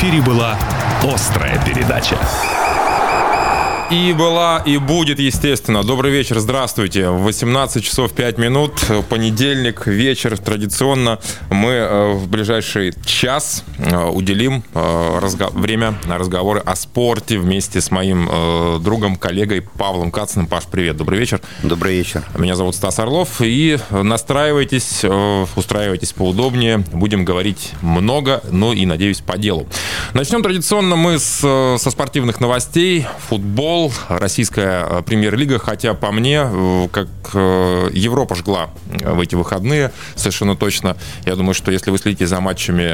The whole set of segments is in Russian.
эфире была «Острая передача». И была, и будет, естественно. Добрый вечер, здравствуйте. 18 часов 5 минут, понедельник, вечер. Традиционно мы э, в ближайший час э, уделим э, время на разговоры о спорте вместе с моим другом, коллегой Павлом Кацаном. Паш, привет, добрый вечер. Добрый вечер. Меня зовут Стас Орлов. И настраивайтесь, устраивайтесь поудобнее. Будем говорить много, но и, надеюсь, по делу. Начнем традиционно мы с, со спортивных новостей. Футбол футбол, российская э, премьер-лига, хотя по мне, э, как э, Европа жгла в эти выходные, совершенно точно. Я думаю, что если вы следите за матчами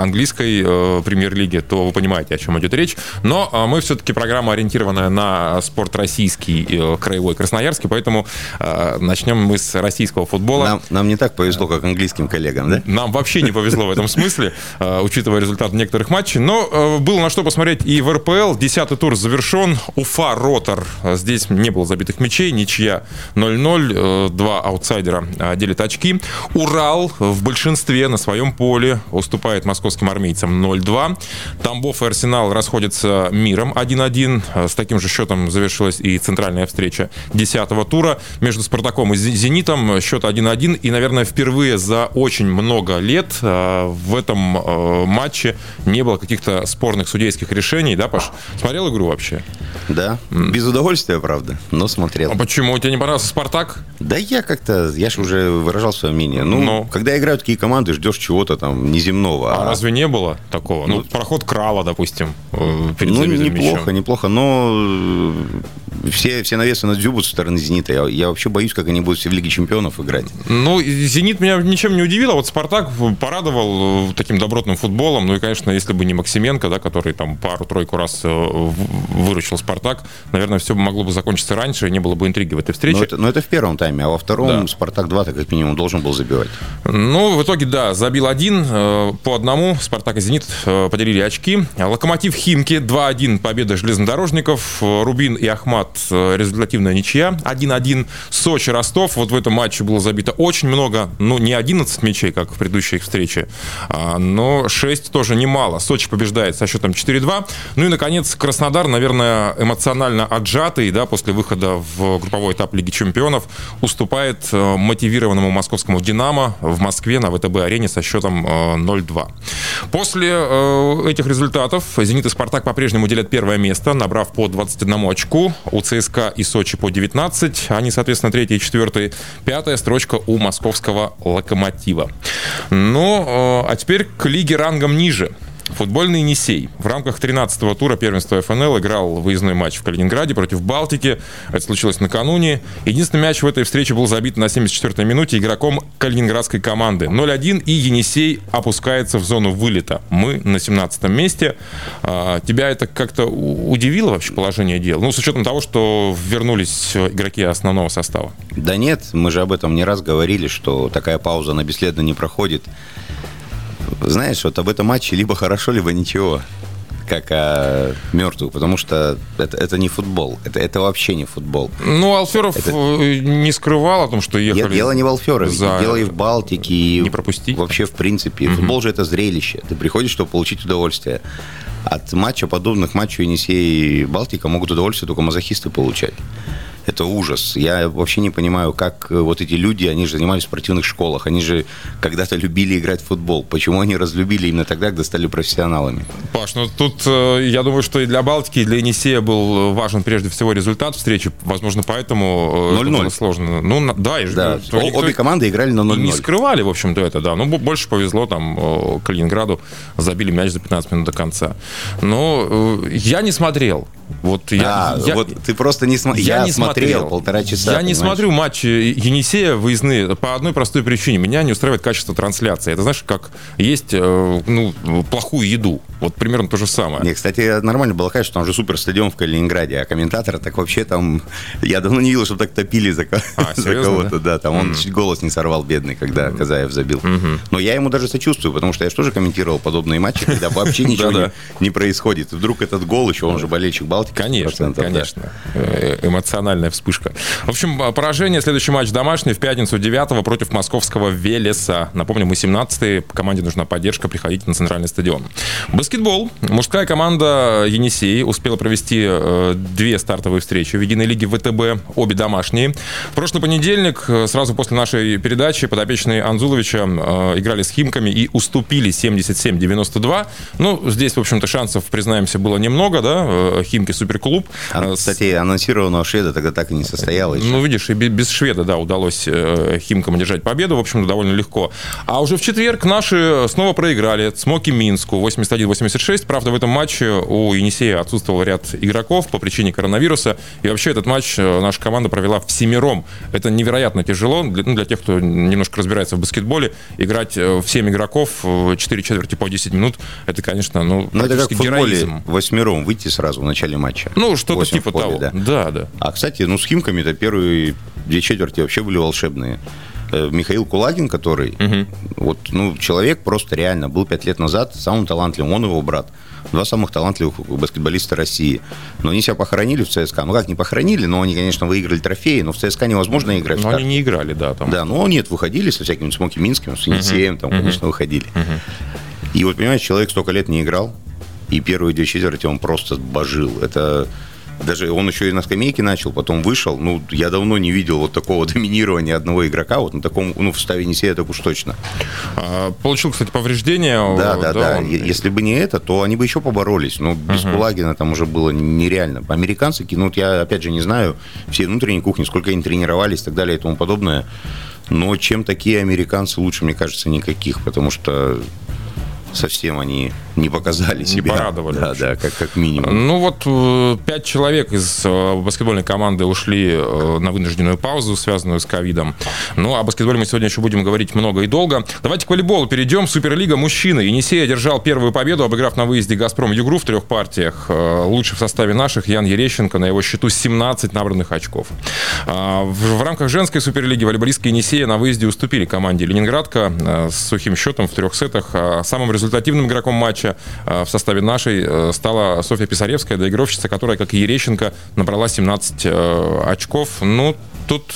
английской премьер-лиги, то вы понимаете, о чем идет речь. Но мы все-таки программа, ориентированная на спорт российский, краевой, красноярский, поэтому начнем мы с российского футбола. Нам, нам не так повезло, как английским коллегам, да? Нам вообще не повезло в этом смысле, учитывая результат некоторых матчей. Но было на что посмотреть и в РПЛ. Десятый тур завершен. Уфа Уфа, Ротор. Здесь не было забитых мячей, ничья 0-0. Э, два аутсайдера э, делят очки. Урал в большинстве на своем поле уступает московским армейцам 0-2. Тамбов и Арсенал расходятся миром 1-1. Э, с таким же счетом завершилась и центральная встреча 10 тура. Между Спартаком и Зенитом счет 1-1. И, наверное, впервые за очень много лет в этом матче не было каких-то спорных судейских решений. Да, Паш? Смотрел игру вообще? Да, без удовольствия, правда, но смотрел. А почему? Тебе не понравился «Спартак»? Да я как-то, я же уже выражал свое мнение. Ну, но... когда играют такие команды, ждешь чего-то там неземного. А, а... разве не было такого? Ну, ну проход Крала, допустим, э, перед Ну, неплохо, мячом. неплохо, но э, все, все навесы на Дзюбу со стороны «Зенита». Я, я вообще боюсь, как они будут все в Лиге Чемпионов играть. Ну, «Зенит» меня ничем не удивил, а вот «Спартак» порадовал э, таким добротным футболом. Ну и, конечно, если бы не Максименко, да, который там пару-тройку раз выручил «Спартак», наверное, все могло бы закончиться раньше, и не было бы интриги в этой встрече. Но это, но это в первом тайме, а во втором да. «Спартак-2» как минимум должен был забивать. Ну, в итоге, да, забил один э, по одному. «Спартак» и «Зенит» э, поделили очки. «Локомотив» «Химки» 2-1 победа железнодорожников. «Рубин» и «Ахмат» э, результативная ничья 1-1. «Сочи» «Ростов». Вот в этом матче было забито очень много, ну, не 11 мячей, как в предыдущей встрече, а, но 6 тоже немало. «Сочи» побеждает со счетом 4-2. Ну и, наконец, Краснодар, наверное, эмоционально отжатый, да, после выхода в групповой этап Лиги Чемпионов, уступает э, мотивированному московскому «Динамо» в Москве на ВТБ-арене со счетом 0-2. Э, после этих результатов «Зенит» и «Спартак» по-прежнему делят первое место, набрав по 21 очку. У ЦСКА и «Сочи» по 19. Они, соответственно, третья и четвертая. Пятая строчка у московского «Локомотива». Ну, а теперь к лиге рангом ниже. Футбольный Енисей в рамках 13-го тура первенства ФНЛ играл выездной матч в Калининграде против Балтики. Это случилось накануне. Единственный мяч в этой встрече был забит на 74-й минуте игроком калининградской команды. 0-1 и Енисей опускается в зону вылета. Мы на 17-м месте. А, тебя это как-то удивило вообще положение дел? Ну, с учетом того, что вернулись игроки основного состава. Да нет, мы же об этом не раз говорили, что такая пауза, она бесследно не проходит. Знаешь, вот об этом матче либо хорошо, либо ничего как о мертвых, потому что это, это не футбол. Это, это вообще не футбол. Ну, Алферов это... Э, не скрывал о том, что ехали. Дело не в Алферове, за... дело и в Балтике. И не пропустить. Вообще, в принципе. Угу. Футбол же это зрелище. Ты приходишь, чтобы получить удовольствие. От матча, подобных матчу Енисей и Балтика, могут удовольствие только мазохисты получать это ужас. Я вообще не понимаю, как э, вот эти люди, они же занимались в спортивных школах, они же когда-то любили играть в футбол. Почему они разлюбили именно тогда, когда стали профессионалами? Паш, ну тут э, я думаю, что и для Балтики, и для Енисея был важен прежде всего результат встречи. Возможно, поэтому 0-0. Э, сложно. Ну, да, же да. Говорю, Обе команды играли на 0-0. Не скрывали, в общем-то, это, да. Ну, больше повезло там Калининграду, забили мяч за 15 минут до конца. Но я не смотрел. Вот я, а, я, вот ты просто не смотрел. Я, я не смотрел, смотрел полтора часа. Я понимаешь? не смотрю матчи Енисея выездные по одной простой причине. Меня не устраивает качество трансляции. Это знаешь, как есть э, ну, плохую еду. Вот примерно то же самое. Не, кстати, нормально было что там же супер стадион в Калининграде, а комментаторы так вообще там... Я давно не видел, чтобы так топили за, а, за кого-то. Да? да, там mm. он чуть голос не сорвал, бедный, когда mm. Казаев забил. Mm-hmm. Но я ему даже сочувствую, потому что я же тоже комментировал подобные матчи, когда вообще ничего не происходит. Вдруг этот гол еще, он же болельщик Балтики. Конечно, конечно. Э, эмоционально эмоциональная вспышка. В общем, поражение. Следующий матч домашний в пятницу 9 против московского Велеса. Напомню, мы 17 команде нужна поддержка, приходите на центральный стадион. Баскетбол. Мужская команда Енисей успела провести э, две стартовые встречи в единой лиге ВТБ, обе домашние. В прошлый понедельник, э, сразу после нашей передачи, подопечные Анзуловича э, играли с Химками и уступили 77-92. Ну, здесь, в общем-то, шансов, признаемся, было немного, да, э, Химки суперклуб. А, кстати, анонсированного шведа тогда так и не состоялось. Ну, видишь, и без шведа, да, удалось э, Химкам одержать победу, в общем-то, довольно легко. А уже в четверг наши снова проиграли Смоки Минску 81-86. Правда, в этом матче у Енисея отсутствовал ряд игроков по причине коронавируса. И вообще этот матч э, наша команда провела в семером. Это невероятно тяжело для, ну, для тех, кто немножко разбирается в баскетболе. Играть в 7 игроков 4 четверти по 10 минут, это, конечно, ну, ну это как в футболе героизм. восьмером выйти сразу в начале матча. Ну, что-то типа поле, того. Да. да, да. А, кстати, ну, с Химками-то первые две четверти вообще были волшебные. Э, Михаил Кулагин, который, угу. вот, ну, человек просто реально был пять лет назад самым талантливым, он его брат. Два самых талантливых баскетболиста России. Но они себя похоронили в ЦСКА. Ну как, не похоронили, но они, конечно, выиграли трофеи, но в ЦСКА невозможно играть. Но они не играли, да. Там. Да, но нет, выходили со всякими Смоки Минским, с Енисеем, uh там, uh конечно, выходили. uh И вот, понимаешь, человек столько лет не играл, и первые две четверти он просто божил. Это даже он еще и на скамейке начал, потом вышел. Ну, я давно не видел вот такого доминирования одного игрока, вот на таком, ну, в ставе Несея так уж точно. А, получил, кстати, повреждение. Да, да, да. да. Он... Если бы не это, то они бы еще поборолись. Но без uh-huh. Кулагина там уже было нереально. Американцы, ну, вот я, опять же, не знаю все внутренние кухни, сколько они тренировались и так далее и тому подобное. Но чем такие американцы лучше, мне кажется, никаких, потому что совсем они не показали себя. Не порадовали. Да, да, как, как минимум. Ну вот э, пять человек из э, баскетбольной команды ушли э, на вынужденную паузу, связанную с ковидом. Ну, о баскетболе мы сегодня еще будем говорить много и долго. Давайте к волейболу перейдем. Суперлига мужчины. Енисей одержал первую победу, обыграв на выезде «Газпром» Югру в трех партиях. Лучше в составе наших Ян Ерещенко на его счету 17 набранных очков. А, в рамках женской суперлиги волейболистки Енисея на выезде уступили команде Ленинградка с сухим счетом в трех сетах. А самым результативным игроком матча э, в составе нашей э, стала Софья Писаревская, доигровщица, которая, как и Ерещенко, набрала 17 э, очков. Ну, тут...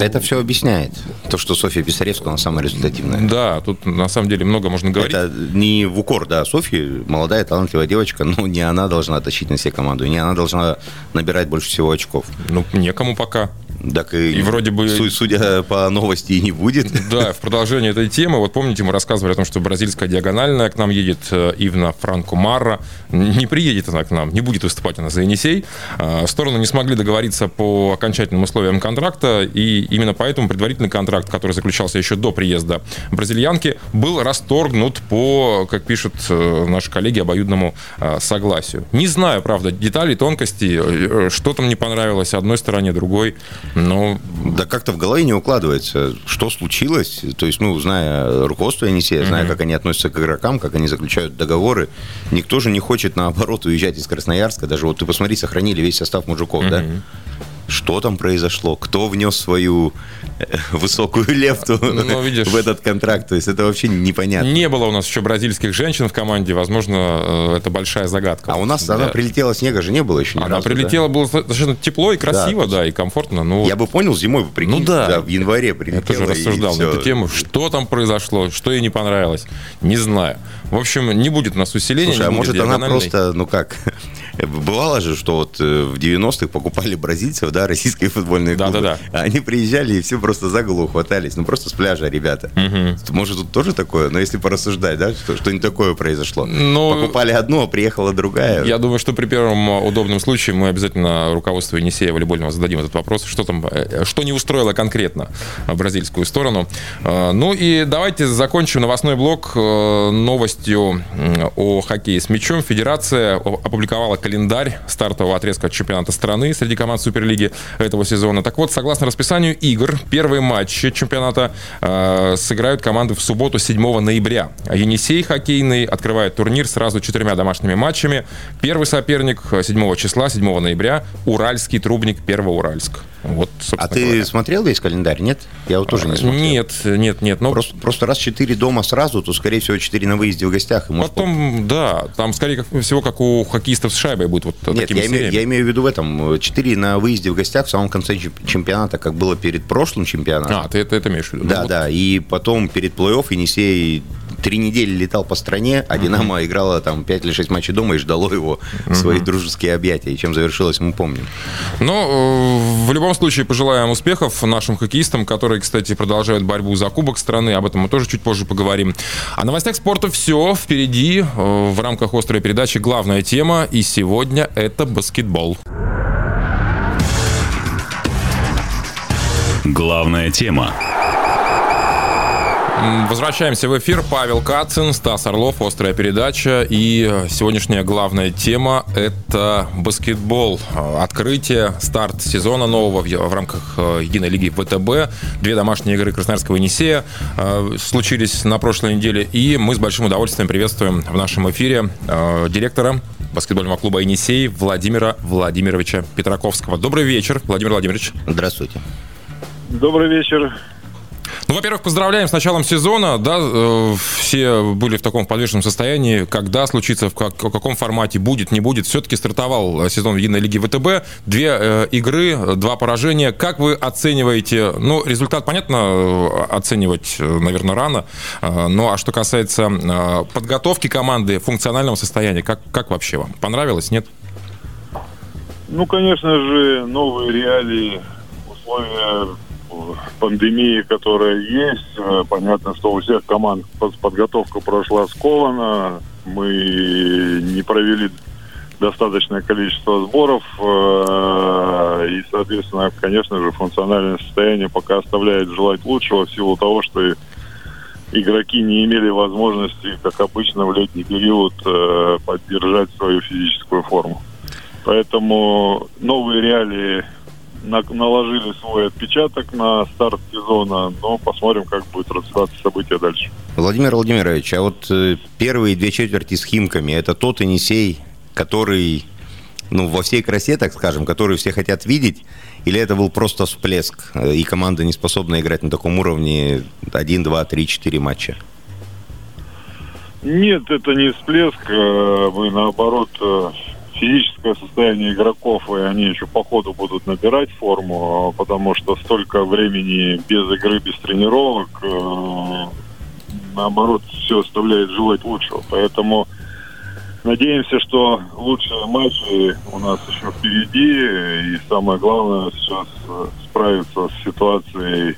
Это все объясняет. То, что Софья Писаревская, она самая результативная. Да, тут на самом деле много можно говорить. Это не в укор, да, Софья, молодая, талантливая девочка, но не она должна тащить на себе команду, не она должна набирать больше всего очков. Ну, некому пока. Так и, и вроде бы... Судя по новости, и не будет. Да, в продолжение этой темы, вот помните, мы рассказывали о том, что бразильская диагональная к нам едет э, Ивна Франко Марра. Не приедет она к нам, не будет выступать она за Енисей. А, стороны не смогли договориться по окончательным условиям контракта, и именно поэтому предварительный контракт, который заключался еще до приезда бразильянки, был расторгнут по, как пишут э, наши коллеги, обоюдному э, согласию. Не знаю, правда, деталей, тонкостей, что там не понравилось одной стороне, другой. Ну, да как-то в голове не укладывается, что случилось. То есть, ну, зная руководство Енисея, зная, как они относятся к игрокам, как они заключают договоры, никто же не хочет, наоборот, уезжать из Красноярска. Даже вот ты посмотри, сохранили весь состав мужиков, да? Что там произошло, кто внес свою э, высокую лепту ну, видишь, в этот контракт. То есть это вообще непонятно. Не было у нас еще бразильских женщин в команде. Возможно, э, это большая загадка. А у нас да. она прилетела, снега же не было еще Она разу, прилетела, да? было достаточно тепло и красиво, да, да и комфортно. Но... Я бы понял, зимой бы прикинь, ну, да. да, в январе прилетела. Я тоже рассуждал на эту тему. Что там произошло, что ей не понравилось, не знаю. В общем, не будет у нас усиления. Слушай, а может она просто, ну как, Бывало же, что вот э, в 90-х покупали бразильцев, да, российские футбольные клубы. Да, да, да. Они приезжали и все просто за голову хватались. Ну, просто с пляжа, ребята. Угу. Может, тут тоже такое? Но если порассуждать, да, что, что не такое произошло. Но... Покупали одно, а приехала другая. Я думаю, что при первом удобном случае мы обязательно руководству Енисея волейбольного зададим этот вопрос. Что там, э, что не устроило конкретно бразильскую сторону. Э, ну и давайте закончим новостной блок новостью о хоккее с мячом. Федерация опубликовала календарь стартового отрезка чемпионата страны среди команд Суперлиги этого сезона. Так вот, согласно расписанию игр, первые матчи чемпионата э, сыграют команды в субботу 7 ноября. Енисей хоккейный открывает турнир сразу четырьмя домашними матчами. Первый соперник 7 числа, 7 ноября, Уральский трубник Первоуральск. Вот, а ты говоря. смотрел весь календарь, нет? Я вот тоже не смотрел. Нет, нет, нет. Но... Просто, просто раз четыре дома сразу, то, скорее всего, четыре на выезде в гостях. И Потом, да, там, скорее всего, как у хоккеистов США шайбой будет вот Нет, такими я имею, я имею в виду в этом. Четыре на выезде в гостях в самом конце чемпионата, как было перед прошлым чемпионатом. А, ты это, это имеешь в виду? Да, ну, да. Вот. И потом перед плей-офф Енисей три недели летал по стране, а Динамо uh-huh. играла там пять или шесть матчей дома и ждало его uh-huh. свои дружеские объятия. И чем завершилось, мы помним. Ну, в любом случае, пожелаем успехов нашим хоккеистам, которые, кстати, продолжают борьбу за Кубок страны. Об этом мы тоже чуть позже поговорим. О новостях спорта все впереди. В рамках острой передачи главная тема. И сегодня это баскетбол. Главная тема. Возвращаемся в эфир. Павел Кацин, Стас Орлов, «Острая передача». И сегодняшняя главная тема – это баскетбол. Открытие, старт сезона нового в, рамках Единой лиги ВТБ. Две домашние игры Красноярского Енисея случились на прошлой неделе. И мы с большим удовольствием приветствуем в нашем эфире директора баскетбольного клуба «Енисей» Владимира Владимировича Петраковского. Добрый вечер, Владимир Владимирович. Здравствуйте. Добрый вечер. Ну, во-первых, поздравляем с началом сезона. Да, э, все были в таком подвешенном состоянии. Когда случится, в, как, в каком формате, будет, не будет. Все-таки стартовал сезон Единой лиги ВТБ. Две э, игры, два поражения. Как вы оцениваете? Ну, результат, понятно, э, оценивать, наверное, рано. Э, ну, а что касается э, подготовки команды, функционального состояния, как, как вообще вам? Понравилось, нет? Ну, конечно же, новые реалии, условия пандемии, которая есть. Э, понятно, что у всех команд подготовка прошла скованно. Мы не провели достаточное количество сборов. Э, и, соответственно, конечно же, функциональное состояние пока оставляет желать лучшего в силу того, что игроки не имели возможности, как обычно, в летний период э, поддержать свою физическую форму. Поэтому новые реалии наложили свой отпечаток на старт сезона, но посмотрим, как будет развиваться события дальше. Владимир Владимирович, а вот э, первые две четверти с Химками, это тот Енисей, который, ну, во всей красе, так скажем, который все хотят видеть, или это был просто всплеск, э, и команда не способна играть на таком уровне 1, 2, 3, 4 матча? Нет, это не всплеск. Э, мы, наоборот, физическое состояние игроков, и они еще по ходу будут набирать форму, потому что столько времени без игры, без тренировок, э, наоборот, все оставляет желать лучшего. Поэтому надеемся, что лучшие матчи у нас еще впереди, и самое главное сейчас справиться с ситуацией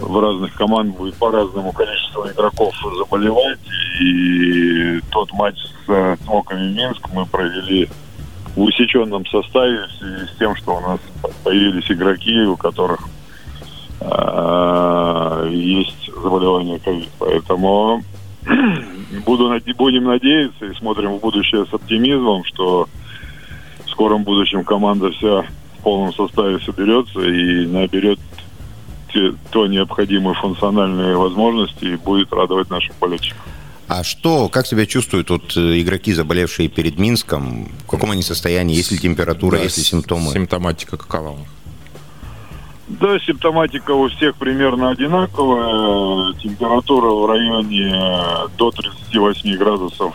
в разных команд будет по-разному количество игроков заболевать. И тот матч с Смоками Минск мы провели в усеченном составе в связи с тем, что у нас появились игроки, у которых э, есть заболевание ковид. Поэтому буду, будем надеяться и смотрим в будущее с оптимизмом, что в скором будущем команда вся в полном составе соберется и наберет то необходимые функциональные возможности и будет радовать наших болельщиков. А что, как себя чувствуют вот э, игроки, заболевшие перед Минском? В каком они состоянии? Есть ли температура, да, есть ли симптомы? Симптоматика какова? Да, симптоматика у всех примерно одинаковая. Температура в районе до 38 градусов,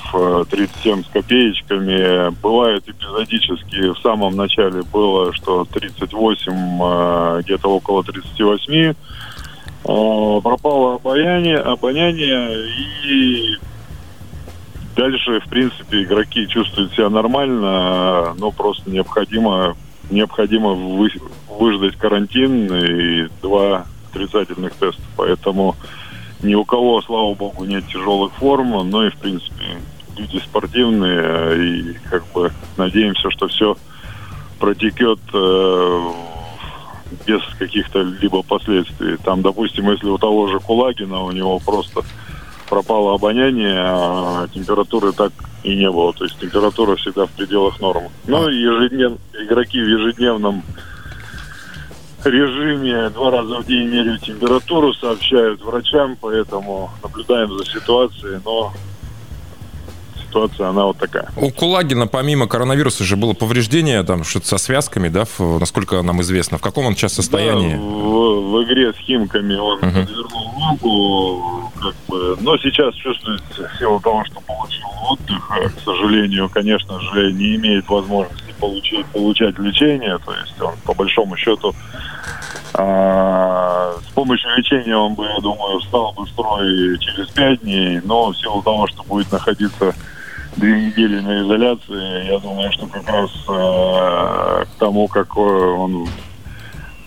37 э, с копеечками. Бывает эпизодически, в самом начале было, что 38, э, где-то около 38. Э, пропало обаяние, обоняние и дальше, в принципе, игроки чувствуют себя нормально, но просто необходимо необходимо выждать карантин и два отрицательных теста. Поэтому ни у кого, слава богу, нет тяжелых форм, но и, в принципе, люди спортивные, и как бы надеемся, что все протекет э, без каких-то либо последствий. Там, допустим, если у того же Кулагина, у него просто пропало обоняние, а температуры так и не было. То есть температура всегда в пределах нормы. Но ежеднев... игроки в ежедневном режиме два раза в день меряют температуру, сообщают врачам, поэтому наблюдаем за ситуацией, но ситуация, она вот такая. У Кулагина помимо коронавируса же было повреждение там что-то со связками, да, в, насколько нам известно. В каком он сейчас состоянии? Да, в, в игре с Химками он uh-huh. подвернул ногу, как бы, но сейчас чувствует в силу того, что получил отдых, к сожалению, конечно же, не имеет возможности получить, получать лечение. То есть он, по большому счету, а, с помощью лечения он бы, я думаю, встал бы в строй через пять дней, но в силу того, что будет находиться две недели на изоляции, я думаю, что как раз э, к тому, как он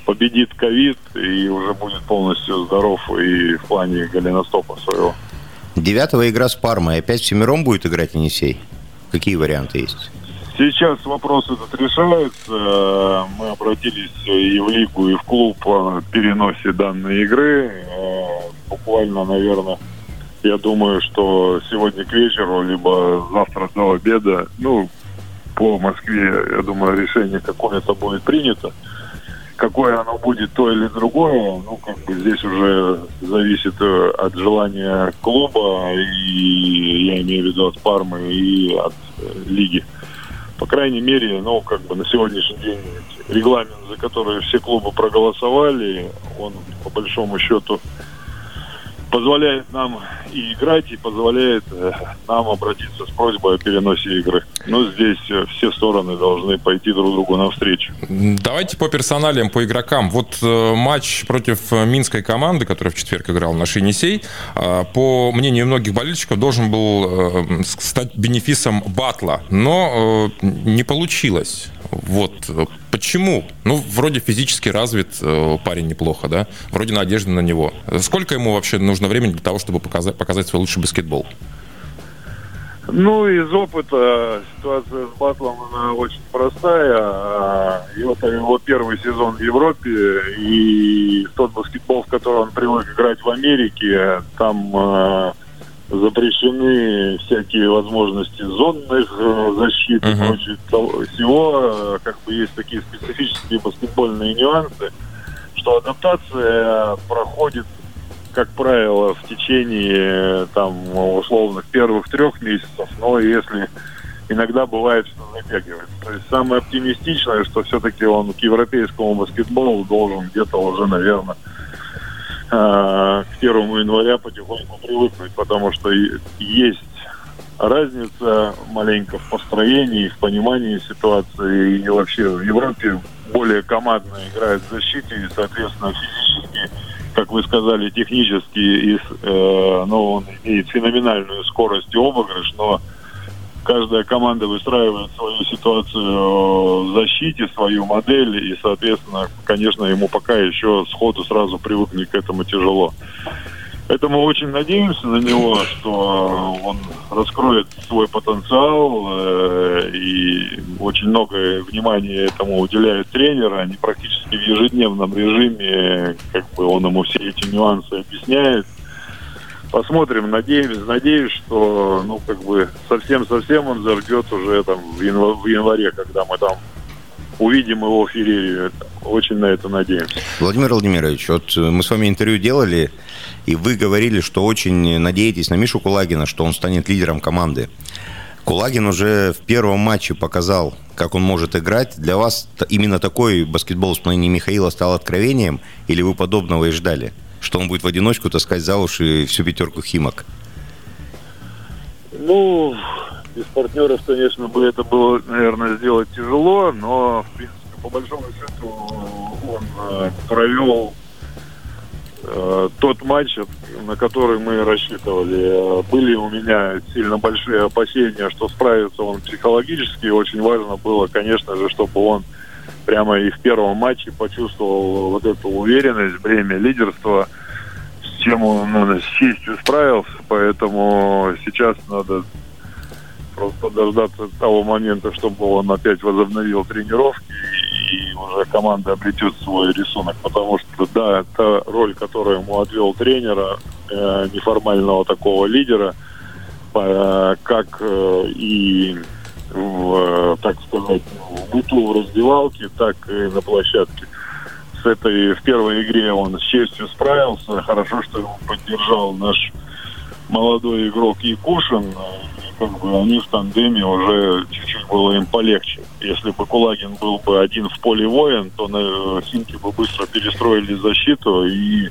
победит ковид и уже будет полностью здоров и в плане голеностопа своего. Девятого игра с Пармой. Опять семером будет играть Енисей? Какие варианты есть? Сейчас вопрос этот решается. Мы обратились и в лигу, и в клуб о переносе данной игры. Э, буквально, наверное, я думаю, что сегодня к вечеру, либо завтра до обеда, ну, по Москве, я думаю, решение какое-то будет принято. Какое оно будет, то или другое, ну, как бы здесь уже зависит э, от желания клуба, и я имею в виду от Пармы и от э, лиги. По крайней мере, ну, как бы на сегодняшний день регламент, за который все клубы проголосовали, он по большому счету позволяет нам и играть, и позволяет э, нам обратиться с просьбой о переносе игры. Но здесь э, все стороны должны пойти друг другу навстречу. Давайте по персоналиям, по игрокам. Вот э, матч против минской команды, которая в четверг играл на Енисей, по мнению многих болельщиков, должен был стать бенефисом батла, но не получилось. Вот. Почему? Ну, вроде физически развит э, парень неплохо, да? Вроде надежда на него. Сколько ему вообще нужно времени для того, чтобы показать, показать свой лучший баскетбол? Ну, из опыта ситуация с Батлом, она очень простая. А, и вот его первый сезон в Европе, и тот баскетбол, в который он привык играть в Америке, там э, запрещены всякие возможности зонных э, защит uh-huh. прочего всего. Как бы есть такие специфические баскетбольные нюансы, что адаптация проходит, как правило, в течение там условных первых трех месяцев, но если иногда бывает, что затягивается. То есть самое оптимистичное, что все-таки он к европейскому баскетболу должен где-то уже, наверное, Э, к первому января потихоньку привыкнуть, потому что есть разница маленько в построении, в понимании ситуации. И вообще в Европе более командно играет в защите и, соответственно, физически, как вы сказали, технически, и, э, ну, он имеет феноменальную скорость и обыгрыш, но каждая команда выстраивает свою ситуацию в защите, свою модель, и, соответственно, конечно, ему пока еще сходу сразу привыкнуть к этому тяжело. Поэтому очень надеемся на него, что он раскроет свой потенциал э, и очень много внимания этому уделяет тренер. Они практически в ежедневном режиме, как бы он ему все эти нюансы объясняет. Посмотрим, надеюсь, надеюсь, что, ну, как бы, совсем-совсем он заждет уже там в, январе, в январе, когда мы там увидим его в Ферерии. Очень на это надеемся. Владимир Владимирович, вот мы с вами интервью делали, и вы говорили, что очень надеетесь на Мишу Кулагина, что он станет лидером команды. Кулагин уже в первом матче показал, как он может играть. Для вас именно такой баскетбол в исполнении Михаила стал откровением, или вы подобного и ждали? Что он будет в одиночку таскать за уши всю пятерку Химок? Ну, без партнеров, конечно, бы это было, наверное, сделать тяжело, но, в принципе, по большому счету, он э, провел э, тот матч, на который мы рассчитывали. Были у меня сильно большие опасения, что справится он психологически. Очень важно было, конечно же, чтобы он прямо и в первом матче почувствовал вот эту уверенность, бремя лидерства, с чем он ну, с честью справился, поэтому сейчас надо просто дождаться того момента, чтобы он опять возобновил тренировки и уже команда обретет свой рисунок, потому что да, та роль, которую ему отвел тренера, э, неформального такого лидера, э, как э, и в, так сказать, в быту в раздевалке, так и на площадке. С этой в первой игре он с честью справился. Хорошо, что его поддержал наш молодой игрок Якушин. Как бы они в тандеме уже чуть-чуть было им полегче. Если бы Кулагин был бы один в поле воин, то на Химки бы быстро перестроили защиту и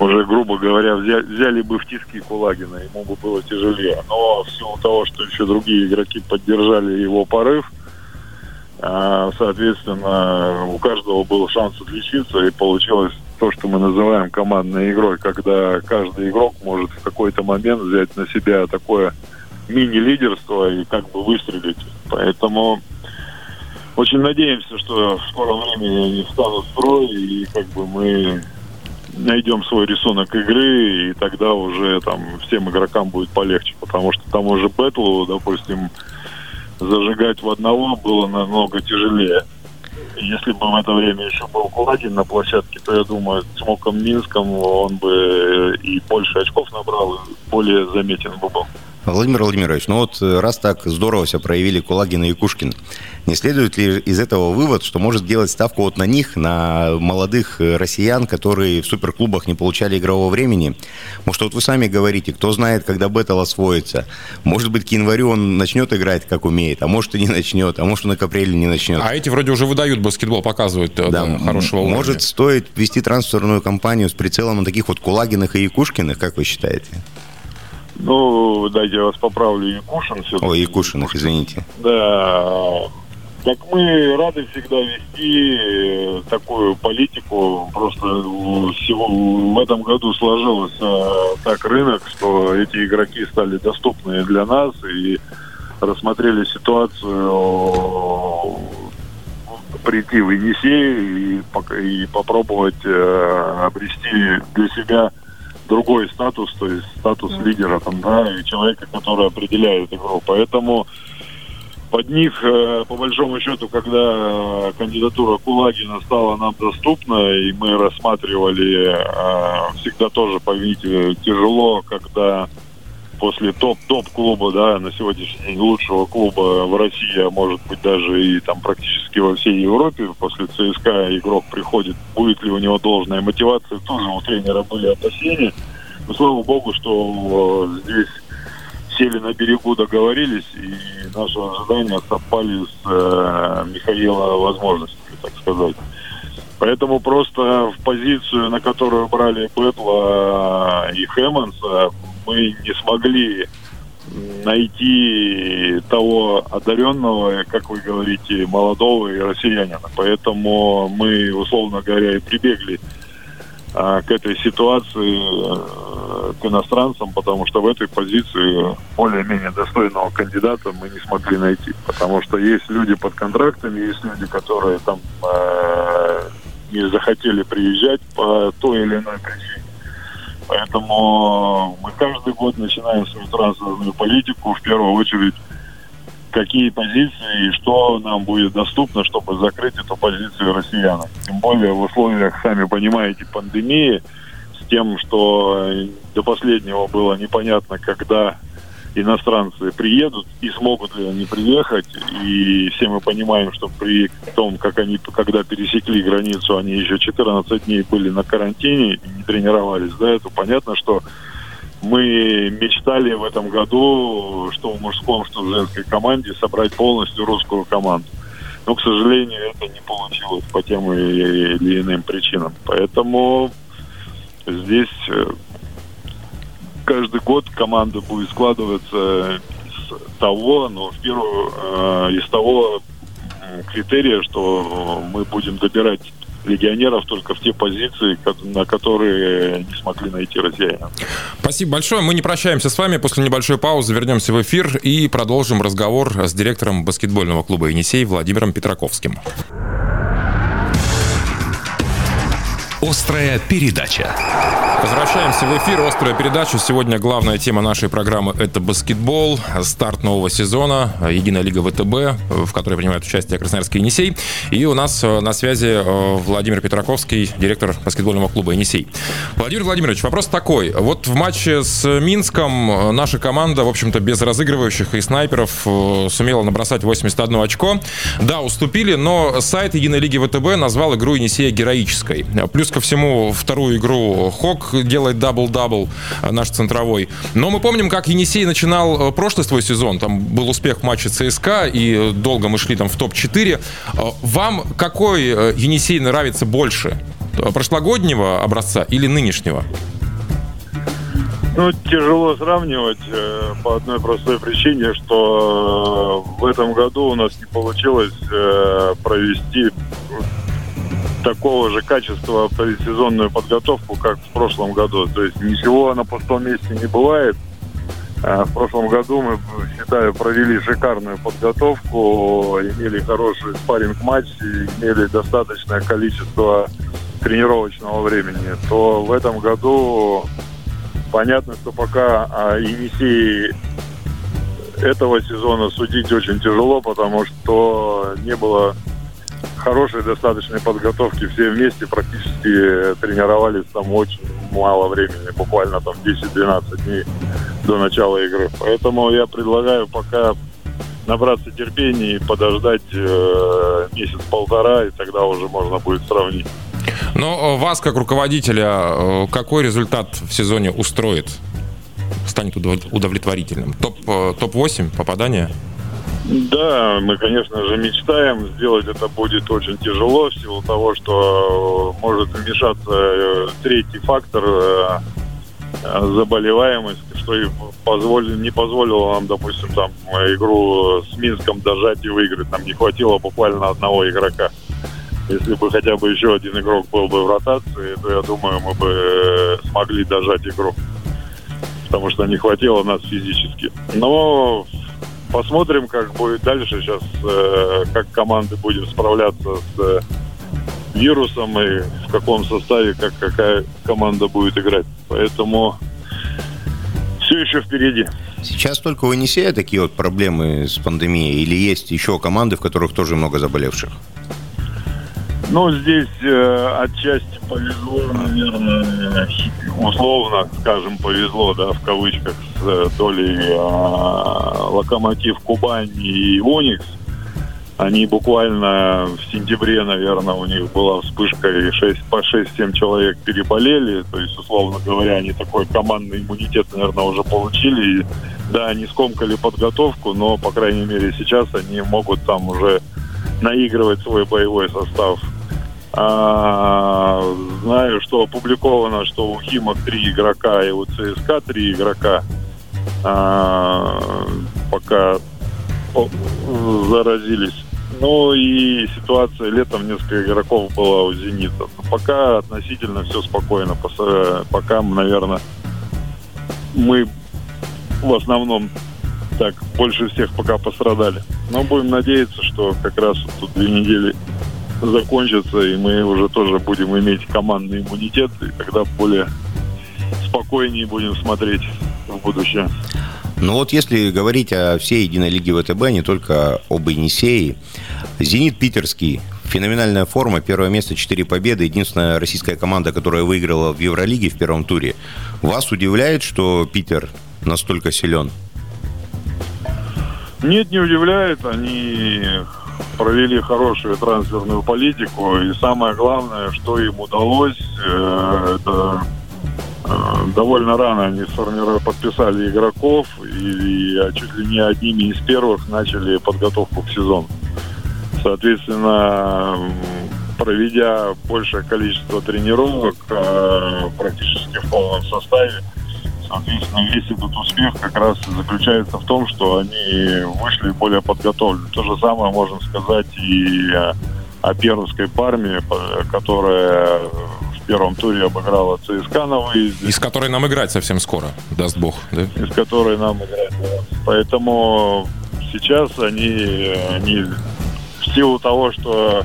уже, грубо говоря, взяли, взяли бы в тиски Кулагина, ему бы было тяжелее. Но в силу того, что еще другие игроки поддержали его порыв, а, соответственно, у каждого был шанс отличиться, и получилось то, что мы называем командной игрой, когда каждый игрок может в какой-то момент взять на себя такое мини-лидерство и как бы выстрелить. Поэтому очень надеемся, что в скором времени они встанут в строй, и как бы мы найдем свой рисунок игры, и тогда уже там всем игрокам будет полегче, потому что тому же Бэтлу, допустим, зажигать в одного было намного тяжелее. Если бы в это время еще был Кулагин на площадке, то я думаю, с Моком Минском он бы и больше очков набрал, и более заметен бы был. Владимир Владимирович, ну вот э, раз так здорово себя проявили Кулагин и Кушкин, не следует ли из этого вывод, что может делать ставку вот на них, на молодых э, россиян, которые в суперклубах не получали игрового времени? Может, вот вы сами говорите, кто знает, когда Беттл освоится. Может быть, к январю он начнет играть, как умеет, а может и не начнет, а может он и к апрелю не начнет. А эти вроде уже выдают баскетбол, показывают э, да, да, хорошего уровня. Может, стоит вести трансферную кампанию с прицелом на таких вот Кулагиных и Якушкиных, как вы считаете? Ну, дайте я вас поправлю, Якушин все Ой, Якушинов, извините. Да, так мы рады всегда вести э, такую политику. Просто всего в этом году сложился так рынок, что эти игроки стали доступны для нас и рассмотрели ситуацию прийти в Енисей и, и попробовать э, обрести для себя другой статус, то есть статус лидера там, да, и человека, который определяет игру. Поэтому под них, э, по большому счету, когда э, кандидатура Кулагина стала нам доступна, и мы рассматривали, э, всегда тоже, поймите, тяжело, когда после топ-топ клуба, да, на сегодняшний день лучшего клуба в России, а может быть даже и там практически во всей Европе, после ЦСКА игрок приходит, будет ли у него должная мотивация, тоже у тренера были опасения. Но слава богу, что э, здесь сели на берегу, договорились, и наши ожидания совпали с э, Михаила возможностями, так сказать. Поэтому просто в позицию, на которую брали Бэтла и Хэммонса, мы не смогли найти того одаренного, как вы говорите, молодого и россиянина. Поэтому мы, условно говоря, и прибегли а, к этой ситуации, а, к иностранцам, потому что в этой позиции более-менее достойного кандидата мы не смогли найти. Потому что есть люди под контрактами, есть люди, которые там а, не захотели приезжать по той или иной причине. Поэтому мы каждый год начинаем свою трансферную политику, в первую очередь, какие позиции и что нам будет доступно, чтобы закрыть эту позицию россиян. Тем более в условиях, сами понимаете, пандемии, с тем, что до последнего было непонятно, когда иностранцы приедут и смогут ли они приехать. И все мы понимаем, что при том, как они, когда пересекли границу, они еще 14 дней были на карантине и не тренировались, да, это понятно, что мы мечтали в этом году, что в мужском, что в женской команде, собрать полностью русскую команду. Но, к сожалению, это не получилось по тем или иным причинам. Поэтому здесь э, каждый год команда будет складываться из того, но в первую э, из того критерия, что мы будем добирать легионеров только в те позиции, на которые не смогли найти россияне. Спасибо большое. Мы не прощаемся с вами. После небольшой паузы вернемся в эфир и продолжим разговор с директором баскетбольного клуба «Енисей» Владимиром Петраковским. Острая передача. Возвращаемся в эфир. Острая передача. Сегодня главная тема нашей программы – это баскетбол. Старт нового сезона. Единая лига ВТБ, в которой принимает участие Красноярский Енисей. И у нас э, на связи э, Владимир Петраковский, директор баскетбольного клуба Енисей. Владимир Владимирович, вопрос такой. Вот в матче с Минском э, наша команда, в общем-то, без разыгрывающих и снайперов сумела набросать 81 очко. Да, уступили, но сайт Единой лиги ВТБ назвал игру Енисея героической. Плюс ко всему, вторую игру Хок делает дабл-дабл э, наш центровой. Но мы помним, как Енисей начинал э, прошлый свой сезон. Там был успех в матче ЦСКА, и долго мы шли там в топ-4. Э, вам какой Енисей нравится больше? Прошлогоднего образца или нынешнего? Ну, тяжело сравнивать э, по одной простой причине, что э, в этом году у нас не получилось э, провести такого же качества предсезонную подготовку, как в прошлом году. То есть ничего на пустом месте не бывает. А в прошлом году мы, считаю, провели шикарную подготовку, имели хороший спарринг-матч, имели достаточное количество тренировочного времени, то в этом году Понятно, что пока о Енисеи этого сезона судить очень тяжело, потому что не было хорошей достаточной подготовки. Все вместе практически тренировались там очень мало времени, буквально там 10-12 дней до начала игры. Поэтому я предлагаю пока набраться терпения и подождать э, месяц-полтора, и тогда уже можно будет сравнить. Но э, вас, как руководителя, э, какой результат в сезоне устроит? Станет удовлетворительным? Топ, э, топ-8 попадания? Да, мы, конечно же, мечтаем. Сделать это будет очень тяжело в силу того, что может вмешаться третий фактор заболеваемость, что и позволил, не позволило нам, допустим, там игру с Минском дожать и выиграть. Нам не хватило буквально одного игрока. Если бы хотя бы еще один игрок был бы в ротации, то я думаю, мы бы э, смогли дожать игру. Потому что не хватило нас физически. Но посмотрим, как будет дальше. Сейчас э, как команды будем справляться с э, вирусом и в каком составе, как какая команда будет играть. Поэтому все еще впереди. Сейчас только у Енисея такие вот проблемы с пандемией? Или есть еще команды, в которых тоже много заболевших? Ну, здесь э, отчасти повезло, наверное, условно, скажем, повезло, да, в кавычках, с э, долей э, Локомотив Кубань и Уникс. Они буквально в сентябре, наверное, у них была вспышка, и 6, по 6-7 человек переболели. То есть, условно говоря, они такой командный иммунитет, наверное, уже получили. И, да, они скомкали подготовку, но, по крайней мере, сейчас они могут там уже наигрывать свой боевой состав а, знаю, что опубликовано, что у Химок три игрока и у ЦСКА три игрока а, пока заразились. Ну и ситуация летом несколько игроков была у «Зенита». Но пока относительно все спокойно. Пока, наверное, мы в основном так больше всех пока пострадали. Но будем надеяться, что как раз тут две недели закончится, и мы уже тоже будем иметь командный иммунитет, и тогда более спокойнее будем смотреть в будущее. Ну вот если говорить о всей единой лиге ВТБ, не только об Енисее, «Зенит» питерский, феноменальная форма, первое место, четыре победы, единственная российская команда, которая выиграла в Евролиге в первом туре. Вас удивляет, что Питер настолько силен? Нет, не удивляет. Они провели хорошую трансферную политику. И самое главное, что им удалось, э, это э, довольно рано они сформировали, подписали игроков и, и чуть ли не одними из первых начали подготовку к сезону. Соответственно, проведя большее количество тренировок э, практически в полном составе, Соответственно, весь этот успех как раз заключается в том, что они вышли более подготовлены. То же самое можно сказать и о Пермской парме, которая в первом туре обыграла ЦСКА на выезде. Из которой нам играть совсем скоро, даст бог, да? Из которой нам играть. Поэтому сейчас они, они в силу того, что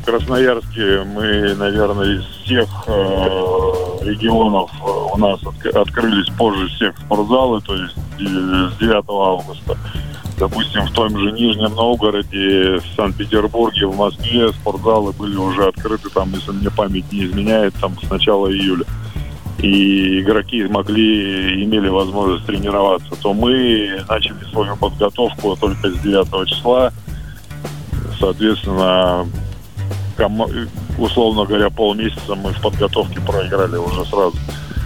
в Красноярске мы, наверное, из всех э, регионов э, у нас от, открылись позже всех спортзалы, то есть с 9 августа. Допустим, в том же Нижнем Новгороде, в Санкт-Петербурге, в Москве спортзалы были уже открыты, там, если мне память не изменяет, там с начала июля. И игроки могли, имели возможность тренироваться, то мы начали свою подготовку только с 9 числа. Соответственно, условно говоря, полмесяца мы в подготовке проиграли уже сразу.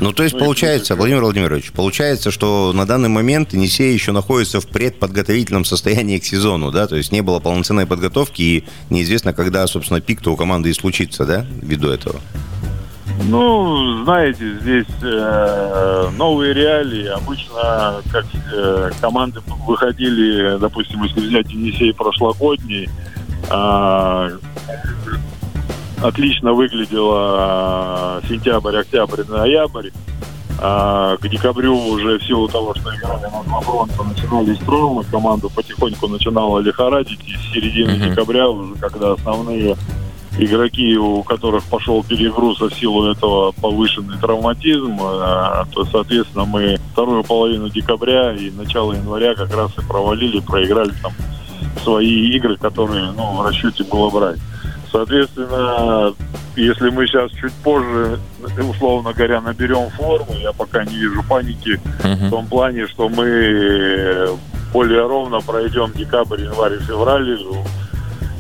Ну, то есть, ну, получается, Владимир Владимирович, получается, что на данный момент Енисей еще находится в предподготовительном состоянии к сезону, да? То есть не было полноценной подготовки, и неизвестно, когда, собственно, пик-то у команды и случится, да, ввиду этого? Ну, знаете, здесь э, новые реалии. Обычно, как э, команды выходили, допустим, если взять Енисей прошлогодний, э, отлично выглядела сентябрь, октябрь, ноябрь. А к декабрю уже в силу того, что играли на два фронта, начинались травмы, команду потихоньку начинала лихорадить, и с середины mm-hmm. декабря уже, когда основные игроки, у которых пошел перегруз в силу этого повышенный травматизм, а, то, соответственно, мы вторую половину декабря и начало января как раз и провалили, проиграли там свои игры, которые ну, в расчете было брать. Соответственно, если мы сейчас чуть позже, условно говоря, наберем форму, я пока не вижу паники uh-huh. в том плане, что мы более ровно пройдем декабрь, январь, февраль,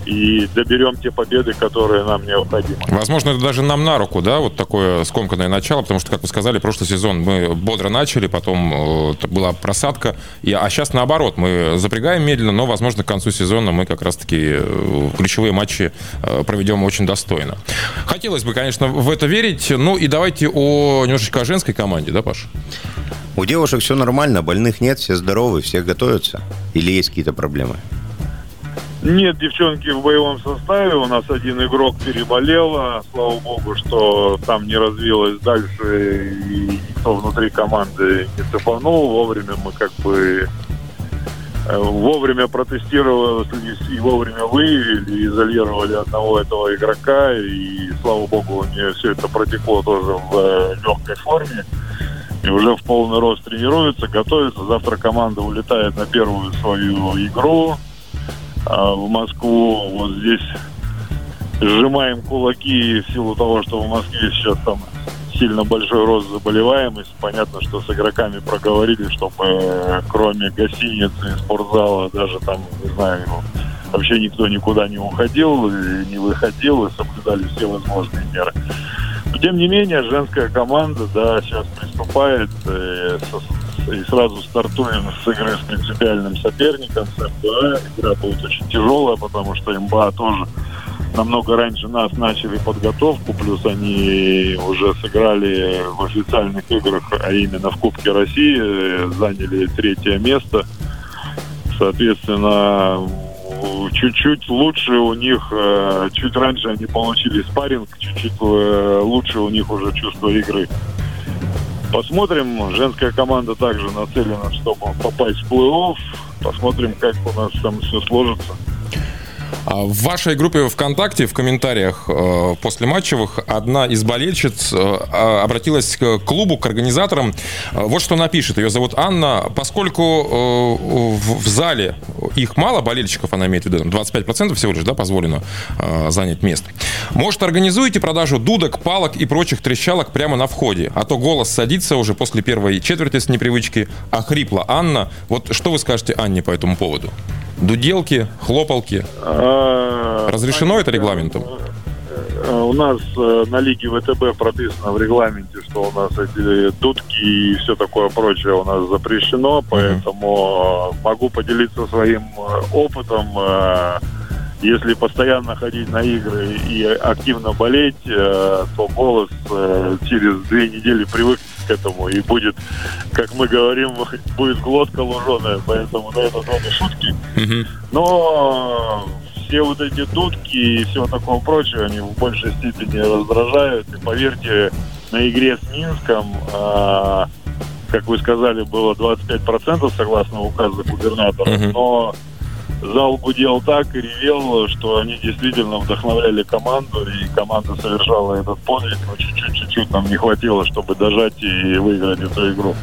и доберем те победы, которые нам необходимы. Возможно, это даже нам на руку, да, вот такое скомканное начало, потому что, как вы сказали, прошлый сезон мы бодро начали, потом э, была просадка, и, а сейчас наоборот, мы запрягаем медленно, но, возможно, к концу сезона мы как раз-таки э, ключевые матчи э, проведем очень достойно. Хотелось бы, конечно, в это верить, ну и давайте о немножечко о женской команде, да, Паш? У девушек все нормально, больных нет, все здоровы, все готовятся? Или есть какие-то проблемы? Нет, девчонки в боевом составе. У нас один игрок переболел. А, слава богу, что там не развилось дальше и никто внутри команды не цепанул. Вовремя мы как бы э, вовремя протестировали и вовремя выявили, изолировали одного этого игрока. И слава богу, у нее все это протекло тоже в э, легкой форме. И уже в полный рост тренируется, готовится. Завтра команда улетает на первую свою игру в Москву. Вот здесь сжимаем кулаки в силу того, что в Москве сейчас там сильно большой рост заболеваемости. Понятно, что с игроками проговорили, чтобы кроме гостиницы и спортзала даже там, не знаю, вообще никто никуда не уходил, не выходил и соблюдали все возможные меры. Но, тем не менее, женская команда, да, сейчас приступает э, со, и сразу стартуем с игры с принципиальным соперником, с МБА. Игра будет очень тяжелая, потому что МБА тоже намного раньше нас начали подготовку, плюс они уже сыграли в официальных играх, а именно в Кубке России, заняли третье место. Соответственно, чуть-чуть лучше у них, э, чуть раньше они получили спарринг, чуть-чуть э, лучше у них уже чувство игры. Посмотрим. Женская команда также нацелена, чтобы попасть в плей-офф. Посмотрим, как у нас там все сложится. А в вашей группе ВКонтакте в комментариях э, после матчевых одна из болельщиц э, обратилась к клубу, к организаторам. Э, вот что напишет. Ее зовут Анна. Поскольку в зале их мало, болельщиков она имеет в виду, 25% всего лишь да, позволено занять место. Может, организуете продажу дудок, палок и прочих трещалок прямо на входе? А то голос садится уже после первой четверти с непривычки, а хрипла Анна. Вот что вы скажете Анне по этому поводу? Дуделки, хлопалки. А, Разрешено это регламентом? Э, у нас э, на лиге ВТБ прописано в регламенте, что у нас эти дудки и все такое прочее у нас запрещено, поэтому могу поделиться своим опытом. Если постоянно ходить на игры и активно болеть, то голос через две недели привыкнет к этому и будет, как мы говорим, будет глотка луженая, поэтому на это только шутки. Но все вот эти дудки и все такое прочее, они в большей степени раздражают. И поверьте, на игре с Минском, а, как вы сказали, было 25% согласно указу губернатора, но зал гудел так и ревел, что они действительно вдохновляли команду, и команда совершала этот подвиг, но чуть-чуть, нам не хватило, чтобы дожать и выиграть эту игру.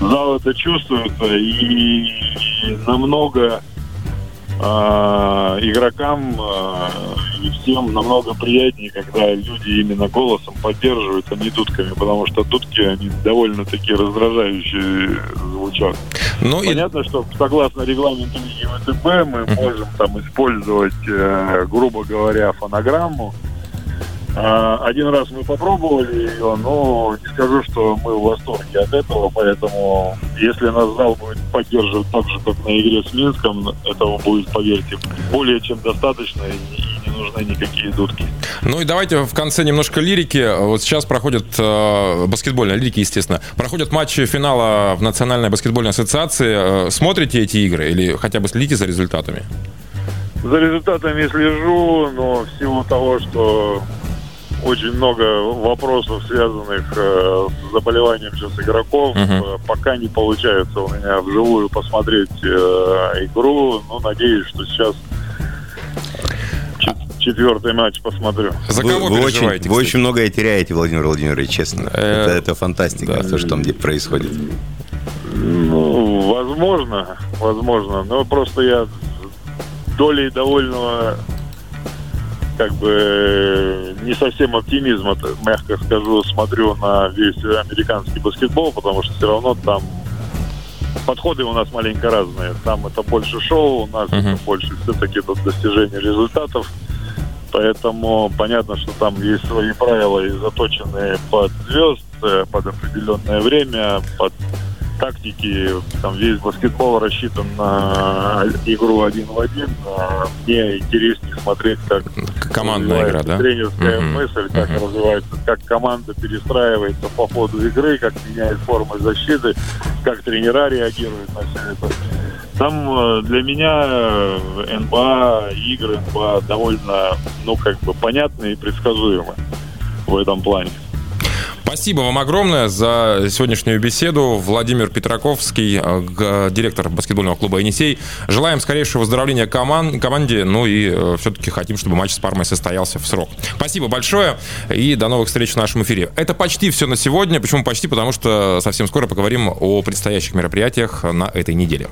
Зал это чувствуется, и намного игрокам э, и всем намного приятнее, когда люди именно голосом поддерживают, а не дудками, потому что дудки, они довольно-таки раздражающие звучат. Ну, Понятно, и... что согласно регламенту Лиги ВТБ мы uh-huh. можем там использовать, э, грубо говоря, фонограмму, А, один раз мы попробовали ее, но не скажу, что мы в восторге от этого, поэтому если нас зал будет поддерживать так же, как на игре с Минском, этого будет, поверьте, более чем достаточно и не нужны никакие дудки. Ну и давайте в конце немножко лирики. Вот сейчас проходят э, баскетбольная лирики, естественно. Проходят матчи финала в Национальной баскетбольной ассоциации. Э, смотрите эти игры или хотя бы следите за результатами? За результатами слежу, но в силу того, что очень много вопросов, связанных э, с заболеванием сейчас игроков. Uh-huh. Пока не получается у меня вживую посмотреть э, игру. Но надеюсь, что сейчас четвертый матч посмотрю. За кого вы, вы очень, вы очень многое теряете, Владимир Владимирович, честно. Э, это, это фантастика, да. то, что там происходит. Ну, возможно, возможно. Но просто я долей довольного как бы не совсем оптимизма, мягко скажу, смотрю на весь американский баскетбол, потому что все равно там подходы у нас маленько разные. Там это больше шоу, у нас uh-huh. это больше все-таки достижение результатов. Поэтому понятно, что там есть свои правила и заточенные под звезд, э, под определенное время, под тактики, там весь баскетбол рассчитан на игру один в один. Мне интереснее смотреть, как командная игра, да? Тренерская mm-hmm. мысль, как mm-hmm. развивается, как команда перестраивается по ходу игры, как меняет формы защиты, как тренера реагируют на все это. Там э, для меня э, НБА, игры НБА довольно, ну, как бы понятны и предсказуемы в этом плане. Спасибо вам огромное за сегодняшнюю беседу. Владимир Петраковский, э, директор баскетбольного клуба «Енисей». Желаем скорейшего выздоровления коман- команде, ну и э, все-таки хотим, чтобы матч с Пармой состоялся в срок. Спасибо большое и до новых встреч в нашем эфире. Это почти все на сегодня. Почему почти? Потому что совсем скоро поговорим о предстоящих мероприятиях на этой неделе.